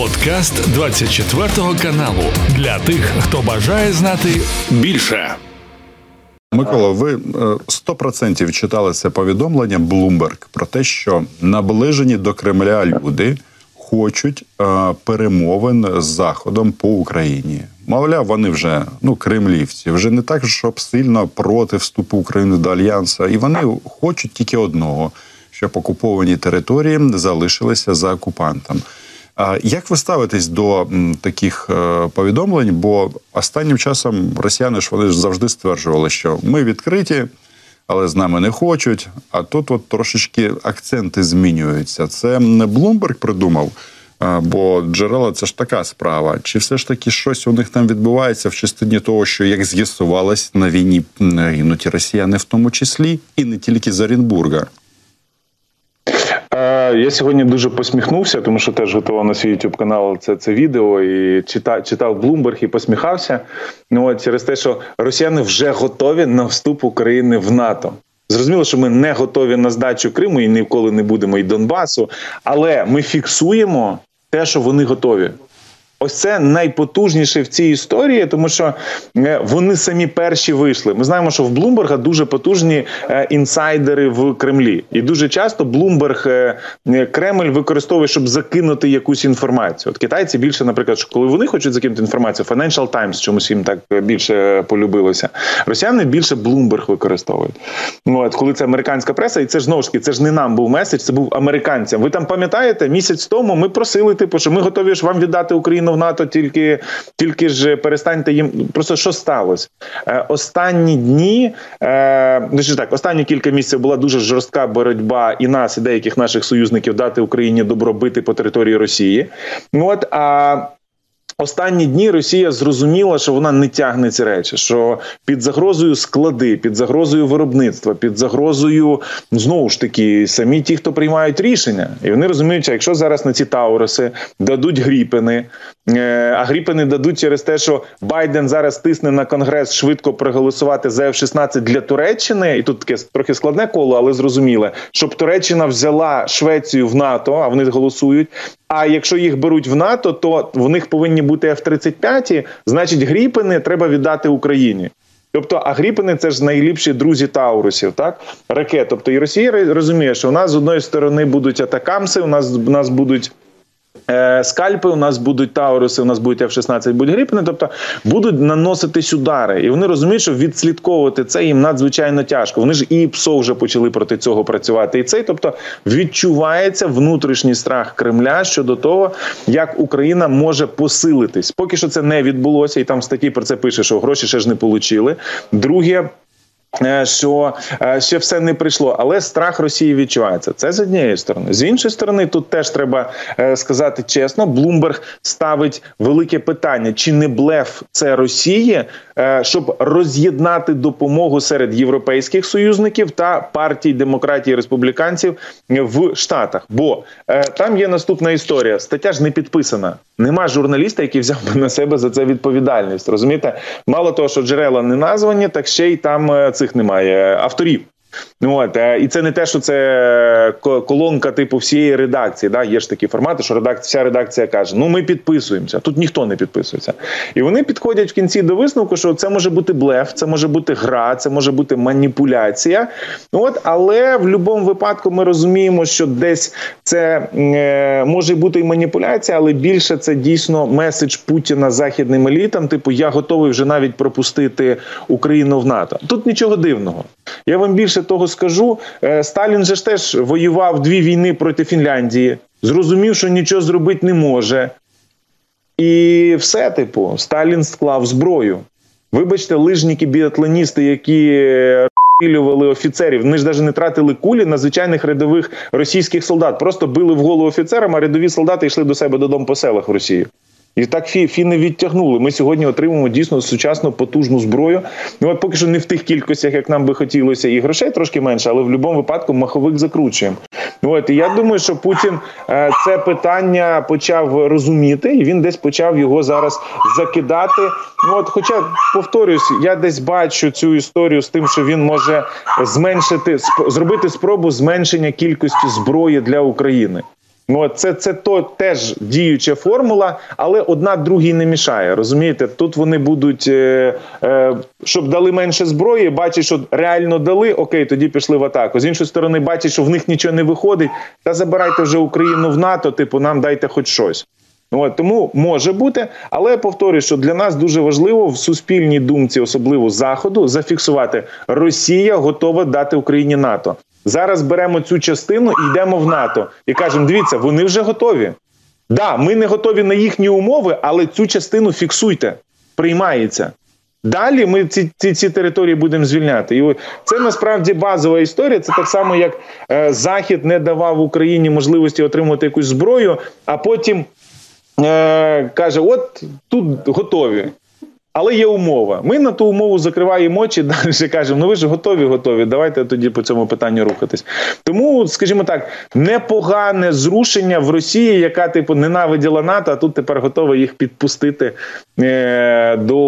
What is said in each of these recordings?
Подкаст 24 каналу для тих, хто бажає знати більше. Микола, ви 100% е, читали це повідомлення Bloomberg про те, що наближені до Кремля люди хочуть е, перемовин з заходом по Україні. Мовляв, вони вже ну кремлівці, вже не так, щоб сильно проти вступу України до альянсу, і вони хочуть тільки одного, щоб окуповані території залишилися за окупантом. Як ви ставитесь до таких е, повідомлень? Бо останнім часом росіяни ж вони ж завжди стверджували, що ми відкриті, але з нами не хочуть. А тут от трошечки акценти змінюються. Це не Блумберг придумав, бо джерела це ж така справа. Чи все ж таки щось у них там відбувається в частині того, що як з'ясувалось на війні гинуть росіяни, в тому числі, і не тільки з Оренбурга? Я сьогодні дуже посміхнувся, тому що теж готував на свій youtube канал це це відео і читав читав Bloomberg і посміхався. Ну через те, що росіяни вже готові на вступ України в НАТО. Зрозуміло, що ми не готові на здачу Криму і ніколи не будемо і Донбасу, але ми фіксуємо те, що вони готові. Ось це найпотужніше в цій історії, тому що е, вони самі перші вийшли. Ми знаємо, що в Блумберга дуже потужні е, інсайдери в Кремлі, і дуже часто Блумберг е, Кремль використовує, щоб закинути якусь інформацію. От китайці більше, наприклад, що коли вони хочуть закинути інформацію, Financial Times чомусь їм так більше полюбилося. Росіяни більше Блумберг використовують. Ну, от коли це американська преса, і це ж знову ж таки, це ж не нам був меседж, це був американцям. Ви там пам'ятаєте, місяць тому ми просили, типу, що ми готові ж вам віддати Україну в НАТО, тільки тільки ж перестаньте їм. Просто що сталося? Е, Останні дні е, ну, так, останні кілька місяців була дуже жорстка боротьба і нас, і деяких наших союзників дати Україні добробити по території Росії. Ну от а Останні дні Росія зрозуміла, що вона не тягне ці речі, що під загрозою склади, під загрозою виробництва, під загрозою знову ж таки самі ті, хто приймають рішення, і вони розуміють, що якщо зараз на ці Тауруси дадуть гріпини, е, а гріпини дадуть через те, що Байден зараз тисне на конгрес швидко проголосувати за F-16 для Туреччини, і тут таке трохи складне коло, але зрозуміле, щоб Туреччина взяла Швецію в НАТО, а вони голосують. А якщо їх беруть в НАТО, то в них повинні бути F-35, значить гріпини треба віддати Україні. Тобто, а гріпини це ж найліпші друзі Таурусів, так ракет. Тобто і Росія розуміє, що у нас з одної сторони будуть атакамси, у нас у нас будуть. Е, скальпи у нас будуть Тауруси, у нас будуть F-16, будуть гріпини, тобто будуть наноситись удари, і вони розуміють, що відслідковувати це їм надзвичайно тяжко. Вони ж і ПСО вже почали проти цього працювати. І цей, тобто, відчувається внутрішній страх Кремля щодо того, як Україна може посилитись. Поки що це не відбулося, і там в статті про це пише, що гроші ще ж не отримали. Друге. Е, що е, ще все не прийшло, але страх Росії відчувається. Це з однієї сторони. З іншої сторони, тут теж треба е, сказати чесно: Блумберг ставить велике питання: чи не блеф це Росії, щоб роз'єднати допомогу серед європейських союзників та партій демократії республіканців в Штатах? Бо там є наступна історія. Стаття ж не підписана. Нема журналіста, який взяв би на себе за це відповідальність. Розумієте, мало того, що джерела не названі, так ще й там цих немає авторів. От е, і це не те, що це колонка типу всієї редакції. Да, Є ж такі формати, що редакція, вся редакція каже: Ну ми підписуємося. Тут ніхто не підписується, і вони підходять в кінці до висновку, що це може бути блеф, це може бути гра, це може бути маніпуляція. От, але в будь-якому випадку ми розуміємо, що десь це е, може бути і маніпуляція, але більше це дійсно меседж Путіна західним елітам. Типу, я готовий вже навіть пропустити Україну в НАТО. Тут нічого дивного. Я вам більше того скажу. Е, Сталін же ж теж воював дві війни проти Фінляндії, зрозумів, що нічого зробити не може. І все, типу, Сталін склав зброю. Вибачте, лижники, біатлоністи, які розстрілювали офіцерів, вони ж навіть не тратили кулі на звичайних рядових російських солдат. Просто били в голову офіцерам, а рядові солдати йшли до себе додому по селах в Росії. І так фіни відтягнули. Ми сьогодні отримуємо дійсно сучасну потужну зброю. Ну от поки що не в тих кількостях, як нам би хотілося, і грошей трошки менше, але в будь-якому випадку маховик закручуємо. От і я думаю, що Путін е, це питання почав розуміти, і він десь почав його зараз закидати. Ну от, хоча повторюсь, я десь бачу цю історію з тим, що він може зменшити зробити спробу зменшення кількості зброї для України. Ну це це то теж діюча формула, але одна другій не мішає. Розумієте, тут вони будуть, е, е, щоб дали менше зброї, бачать, що реально дали. Окей, тоді пішли в атаку. З іншої сторони, бачать, що в них нічого не виходить. Та забирайте вже Україну в НАТО. Типу, нам дайте хоч щось. От, Тому може бути, але я повторюю, що для нас дуже важливо в суспільній думці, особливо заходу, зафіксувати Росія готова дати Україні НАТО. Зараз беремо цю частину і йдемо в НАТО і кажемо: дивіться, вони вже готові. Да, ми не готові на їхні умови, але цю частину фіксуйте, приймається. Далі ми ці ці, ці території будемо звільняти. І це насправді базова історія. Це так само, як е, Захід не давав Україні можливості отримати якусь зброю, а потім е, каже: От тут готові. Але є умова. Ми на ту умову закриваємо очі, далі кажемо, ну ви ж готові, готові. Давайте тоді по цьому питанню рухатись. Тому, скажімо так, непогане зрушення в Росії, яка типу ненавиділа НАТО, а тут тепер готова їх підпустити е, до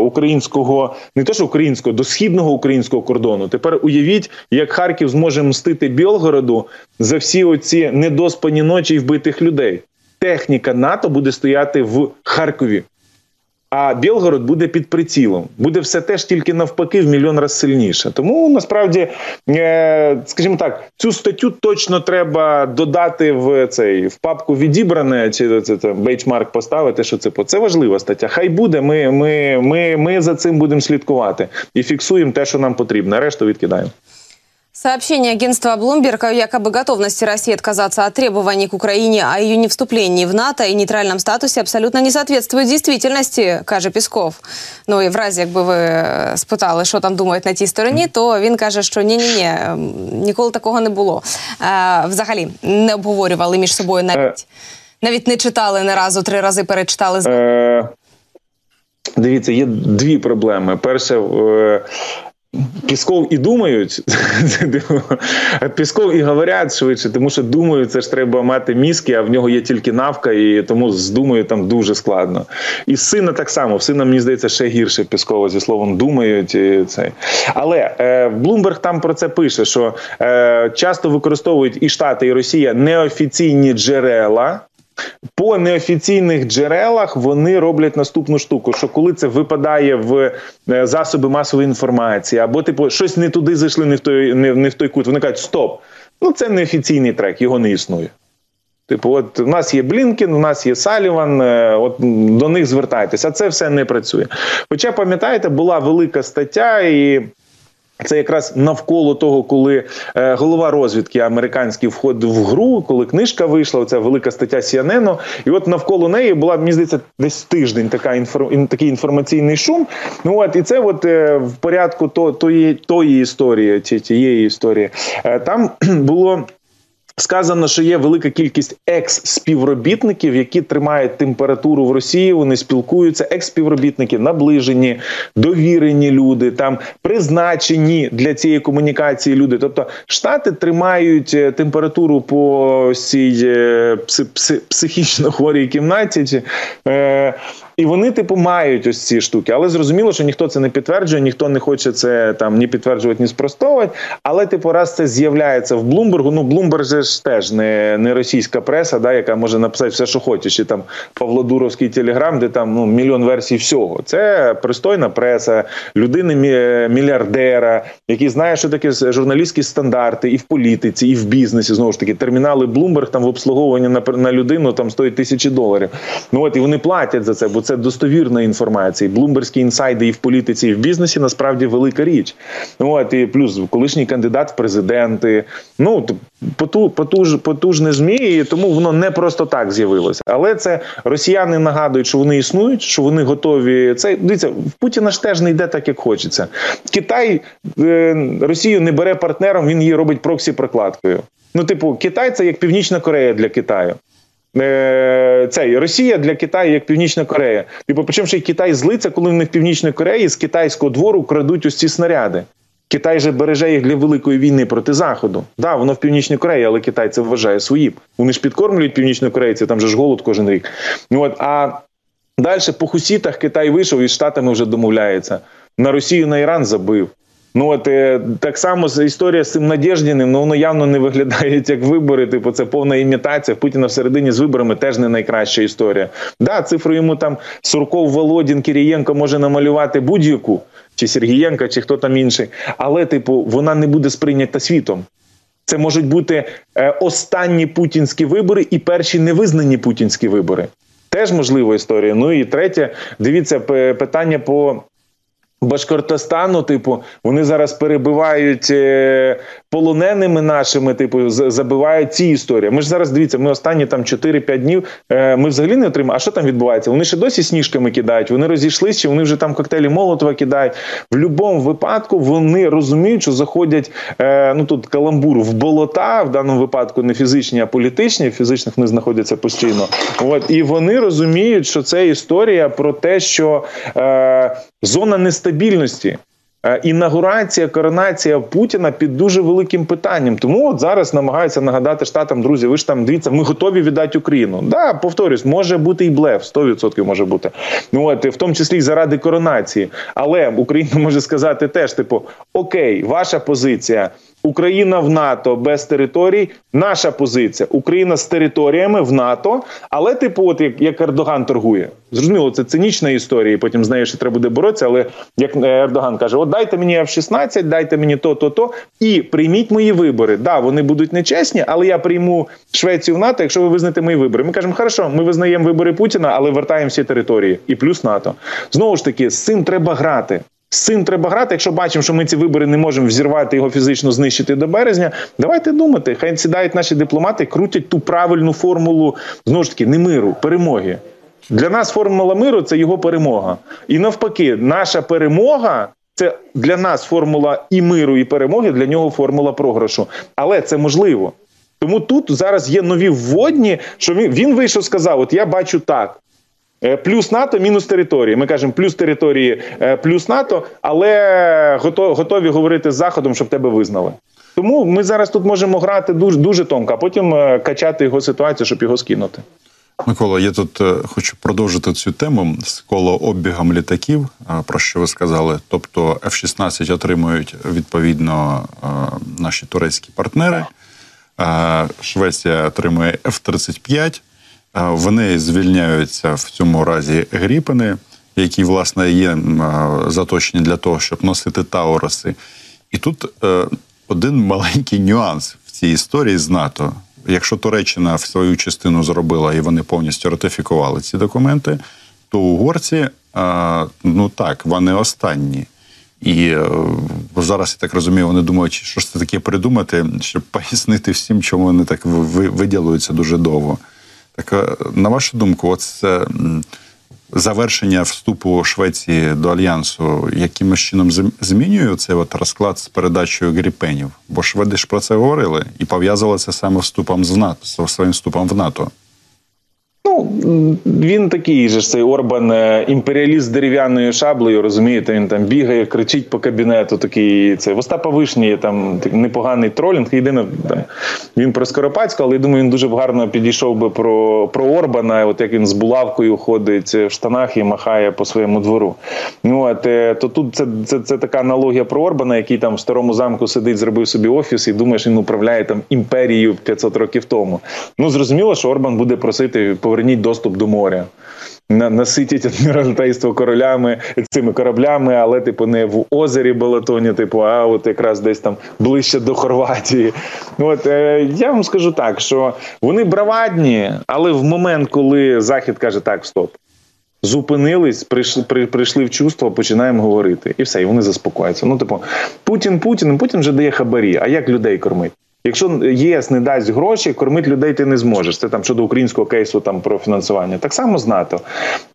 українського, не то що українського, до східного українського кордону. Тепер уявіть, як Харків зможе мстити Білгороду за всі оці недоспані ночі і вбитих людей. Техніка НАТО буде стояти в Харкові. А Білгород буде під прицілом. Буде все теж тільки навпаки в мільйон раз сильніше. Тому насправді, е, скажімо так, цю статтю точно треба додати в цей в папку відібране, чи це, бейчмарк поставити. Що це по це важлива стаття. Хай буде. Ми, ми, ми, ми за цим будемо слідкувати і фіксуємо те, що нам потрібно. Решту відкидаємо. Сообщение агентства Bloomberg о якобы готовности России отказаться от требований к Украине о ее невступлении в НАТО и нейтральном статусе абсолютно не соответствует действительности, каже Пісков. Ну і в разі, якби ви спитали, що там думають на тій стороні, то він каже, що ні-ні-ні, ніколи такого не було. Е, взагалі не обговорювали між собою навіть. Навіть не читали не разу, три рази перечитали. Е, Дивіться, є дві проблеми. Перше, е, Пісков і думають, Пісков і говорять швидше, тому що думають, це ж треба мати мізки, а в нього є тільки навка, і тому з думаю там дуже складно. І сина так само, в сина, мені здається, ще гірше Піскова зі словом думають. І це. Але е, Блумберг там про це пише: що е, часто використовують і Штати, і Росія неофіційні джерела. По неофіційних джерелах вони роблять наступну штуку: що коли це випадає в е, засоби масової інформації, або типу щось не туди зайшли, не в той не, не в той кут. Вони кажуть, стоп, ну це неофіційний трек, його не існує. Типу, от у нас є Блінкін, у нас є Саліван, е, от до них звертайтеся, а це все не працює. Хоча пам'ятаєте, була велика стаття і. Це якраз навколо того, коли е, голова розвідки американський входив в гру, коли книжка вийшла, оця велика стаття CNN, і от навколо неї була мені здається десь тиждень така інформ... такий інформаційний шум. Ну от і це, от е, в порядку то, тої, тої історії, тієї історії, е, там було. Сказано, що є велика кількість екс-співробітників, які тримають температуру в Росії. Вони спілкуються. Екс-співробітники наближені, довірені люди, там призначені для цієї комунікації люди. Тобто штати тримають е, температуру по цій е, психічно хворій кімнаті. Е, і вони, типу, мають ось ці штуки, але зрозуміло, що ніхто це не підтверджує, ніхто не хоче це там ні підтверджувати, ні спростовувати. Але, типу, раз це з'являється в Блумбергу. Ну Блумберг же ж теж не не російська преса, да, яка може написати все, що хоче, чи там Павлодуровський телеграм, де там ну мільйон версій всього. Це пристойна преса, людини мільярдера, який знає, що таке журналістські стандарти і в політиці, і в бізнесі. Знову ж таки, термінали Блумберг там в обслуговуванні на на людину там стоїть тисячі доларів. Ну от і вони платять за це, бо це це достовірна інформація. Блумберські інсайди і в політиці, і в бізнесі насправді велика річ. От і плюс колишній кандидат в президенти. Ну потуж, потуж, потужне змі, і тому воно не просто так з'явилося. Але це росіяни нагадують, що вони існують, що вони готові. Це дивіться, в Путіна ж теж не йде так, як хочеться. Китай е, Росію не бере партнером, він її робить проксі прокладкою. Ну, типу, Китай це як Північна Корея для Китаю. Е, цей Росія для Китаю як Північна Корея. Типу, причому ще й Китай злиться, коли в них Північної Кореї з китайського двору крадуть ось ці снаряди. Китай же береже їх для великої війни проти заходу. Да, воно в північній Кореї, але Китай це вважає своїм. Вони ж підкормлюють північнокорейці, там же ж голод кожен рік. Ну от а далі по хусітах Китай вийшов і з штатами вже домовляється. На Росію на Іран забив. Ну от е, так само історія з цим Надєждіним, ну воно явно не виглядає як вибори. Типу, це повна імітація. Путіна всередині з виборами теж не найкраща історія. Да, цифру йому там Сурков, Володін, Кирієнко може намалювати будь-яку, чи Сергієнка, чи хто там інший, але типу вона не буде сприйнята світом. Це можуть бути е, останні путінські вибори і перші невизнані путінські вибори. Теж можлива історія. Ну і третє, дивіться, питання по Башкортостану, типу, вони зараз перебивають е, полоненими нашими, типу, забивають ці історії. Ми ж зараз дивіться, ми останні там 4-5 днів. Е, ми взагалі не отримали. А що там відбувається? Вони ще досі сніжками кидають. Вони розійшлися, чи вони вже там коктейлі Молотова кидають. В будь-якому випадку вони розуміють, що заходять е, ну тут каламбур в болота, в даному випадку не фізичні, а політичні. Фізичних вони знаходяться постійно. От і вони розуміють, що це історія про те, що е, зона нестабільності. Е, інаугурація, коронація Путіна під дуже великим питанням. Тому от зараз намагаються нагадати штатам, друзі, ви ж там дивіться, ми готові віддати Україну. Да, повторюсь, може бути і блеф, 100% може бути. Ну от в тому числі заради коронації. Але Україна може сказати теж: типу, окей, ваша позиція. Україна в НАТО без територій. Наша позиція Україна з територіями в НАТО, але типу, от як як Ердоган торгує, зрозуміло, це цинічна історія. і Потім знаєш, що треба буде боротися. Але як Ердоган каже: От дайте мені F-16, дайте мені то, то, то і прийміть мої вибори. Да, вони будуть нечесні, але я прийму Швецію в НАТО, якщо ви визнаєте мої вибори. Ми кажемо, хорошо, ми визнаємо вибори Путіна, але вертаємо всі території і плюс НАТО. Знову ж таки, з цим треба грати. З цим треба грати. Якщо бачимо, що ми ці вибори не можемо взірвати його фізично знищити до березня. Давайте думати. Хай сідають наші дипломати, крутять ту правильну формулу знову ж таки не миру, перемоги. Для нас формула миру це його перемога. І навпаки, наша перемога це для нас формула і миру, і перемоги. Для нього формула програшу. Але це можливо. Тому тут зараз є нові вводні, що він він вийшов, сказав: От я бачу так. Е, плюс НАТО, мінус території. Ми кажемо плюс території, е, плюс НАТО, але готові говорити з заходом, щоб тебе визнали. Тому ми зараз тут можемо грати дуже дуже тонко, а потім е, качати його ситуацію, щоб його скинути. Микола, я тут хочу продовжити цю тему з коло оббігом літаків, про що ви сказали. Тобто F-16 отримують відповідно наші турецькі партнери. Швеція отримує F-35. Вони звільняються в цьому разі гріпини, які власне є заточені для того, щоб носити тауруси. І тут е, один маленький нюанс в цій історії з НАТО. Якщо Туреччина в свою частину зробила і вони повністю ратифікували ці документи, то угорці ну так, вони останні. І е, зараз я так розумію, вони думають, що ж це таке придумати, щоб пояснити всім, чому вони так виділуються дуже довго. Так, е, на вашу думку, от завершення вступу Швеції до альянсу якимось чином змінює цей от розклад з передачею гріпенів? Бо шведи ж про це говорили і пов'язували це саме вступом з НАТО, своїм вступом в НАТО. Ну він такий же ж цей Орбан е, імперіаліст з дерев'яною шаблею. Розумієте, він там бігає, кричить по кабінету. Такий це Остапа Вишні там непоганий тролінг. Єдине там він про Скоропадського, але я думаю, він дуже гарно підійшов би про про Орбана. От як він з булавкою ходить в штанах і махає по своєму двору. Ну от е, то тут це це, це така аналогія про Орбана, який там в старому замку сидить, зробив собі офіс і думає, що він управляє там імперією 500 років тому. Ну зрозуміло, що Орбан буде просити поверніть доступ до моря. Наситять адміралтейство королями цими кораблями, але типу не в озері Балатоні, типу, а от якраз десь там ближче до Хорватії. От е, я вам скажу так, що вони бравадні, але в момент, коли Захід каже так, стоп. Зупинились, прийшли при, прийшли в чувство, починаємо говорити, і все, і вони заспокояться. Ну, типу, Путін, Путін, Путін вже дає хабарі. А як людей кормить? Якщо ЄС не дасть гроші, кормити людей ти не зможеш. Це там щодо українського кейсу там про фінансування. Так само з НАТО.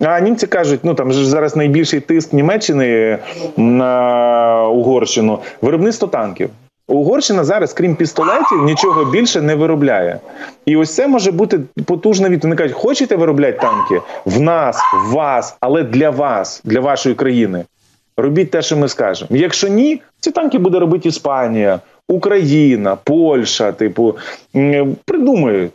А німці кажуть, ну там ж зараз найбільший тиск Німеччини на Угорщину виробництво танків. Угорщина зараз, крім пістолетів, нічого більше не виробляє. І ось це може бути потужна відповідь. Вони кажуть, хочете виробляти танки в нас, в вас, але для вас, для вашої країни. Робіть те, що ми скажемо. Якщо ні, ці танки буде робити Іспанія. Україна, Польща, типу, придумають.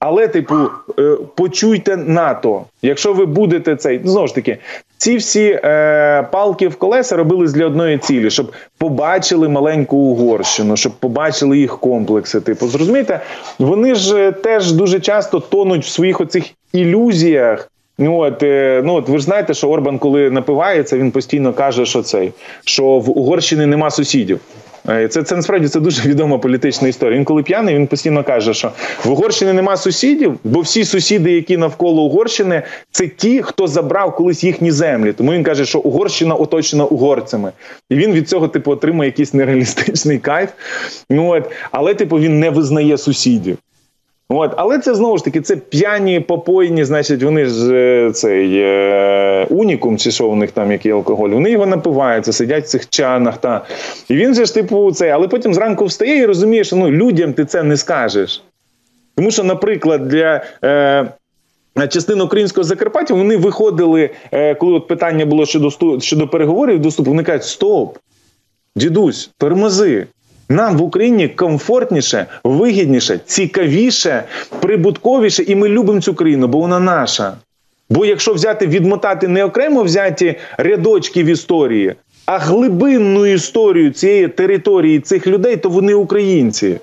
Але, типу, е, почуйте НАТО. Якщо ви будете цей, знову ж таки, ці всі е, палки в колеса робились для одної цілі, щоб побачили маленьку Угорщину, щоб побачили їх комплекси. Типу, зрозумієте, вони ж е, теж дуже часто тонуть в своїх оцих ілюзіях. Ну от, е, ну от ви ж знаєте, що Орбан, коли напивається, він постійно каже, що цей що в Угорщині нема сусідів. Е, це це насправді це дуже відома політична історія. Він коли п'яний, він постійно каже, що в Угорщині нема сусідів, бо всі сусіди, які навколо Угорщини, це ті, хто забрав колись їхні землі. Тому він каже, що Угорщина оточена угорцями, і він від цього типу отримує якийсь нереалістичний кайф. Ну от, але типу він не визнає сусідів. От, але це знову ж таки це п'яні попойні, значить, вони ж е, цей е, унікум, чи що у них там який алкоголь. Вони його напиваються, сидять в цих чанах. Та і він же ж типу цей, але потім зранку встає і розуміє, що ну людям ти це не скажеш. Тому що, наприклад, для. Е, Частина українського Закарпаття вони виходили, е, коли от питання було щодо щодо переговорів доступу, вони кажуть: Стоп, дідусь, тормози. Нам в Україні комфортніше, вигідніше, цікавіше, прибутковіше, і ми любимо цю країну, бо вона наша. Бо якщо взяти відмотати не окремо взяті рядочки в історії, а глибинну історію цієї території цих людей, то вони українці.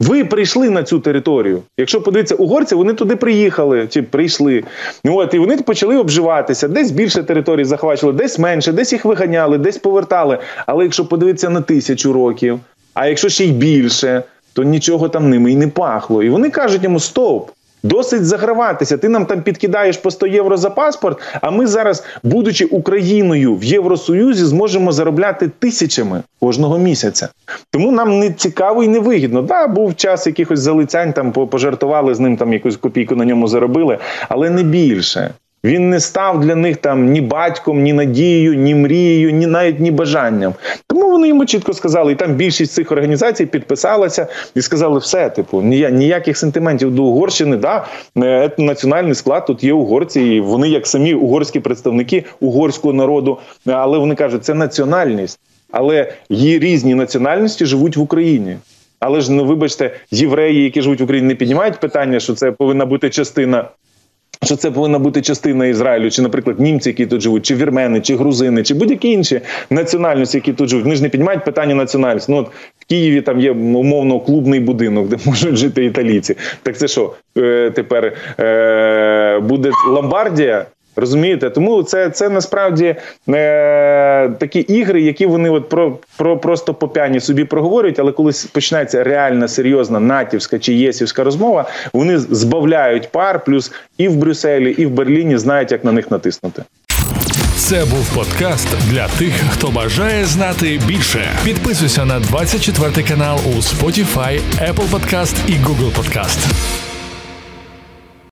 Ви прийшли на цю територію. Якщо подивитися угорці, вони туди приїхали чи прийшли. От і вони почали обживатися. Десь більше територій захвачували, десь менше, десь їх виганяли, десь повертали. Але якщо подивитися на тисячу років, а якщо ще й більше, то нічого там ними і не пахло. І вони кажуть йому: стоп! Досить заграватися. Ти нам там підкидаєш по 100 євро за паспорт. А ми зараз, будучи Україною в Євросоюзі, зможемо заробляти тисячами кожного місяця. Тому нам не цікаво і не вигідно. Да, був час якихось залицянь, там пожартували з ним, там якусь копійку на ньому заробили, але не більше. Він не став для них там ні батьком, ні надією, ні мрією, ні навіть ні бажанням. Тому вони йому чітко сказали, і там більшість цих організацій підписалася і сказали, все, типу, ніяких сентиментів до Угорщини, да, е, національний склад тут є угорці, і вони, як самі угорські представники угорського народу, але вони кажуть, це національність, але є різні національності живуть в Україні. Але ж ну вибачте, євреї, які живуть в Україні, не піднімають питання, що це повинна бути частина що це повинна бути частина Ізраїлю, чи, наприклад, німці, які тут живуть, чи вірмени, чи грузини, чи будь-які інші національності, які тут живуть. Вони ж не піднімають питання національності. Ну от в Києві там є умовно клубний будинок, де можуть жити італійці. Так це що е, тепер е, буде Ломбардія? Розумієте, тому це це насправді е, такі ігри, які вони от про про просто по п'яні собі проговорюють, але коли починається реальна серйозна натівська чи єсівська розмова, вони збавляють пар, плюс і в Брюсселі, і в Берліні знають, як на них натиснути. Це був подкаст для тих, хто бажає знати більше. Підписуйся на 24 канал у Spotify, Apple Podcast і Google Podcast.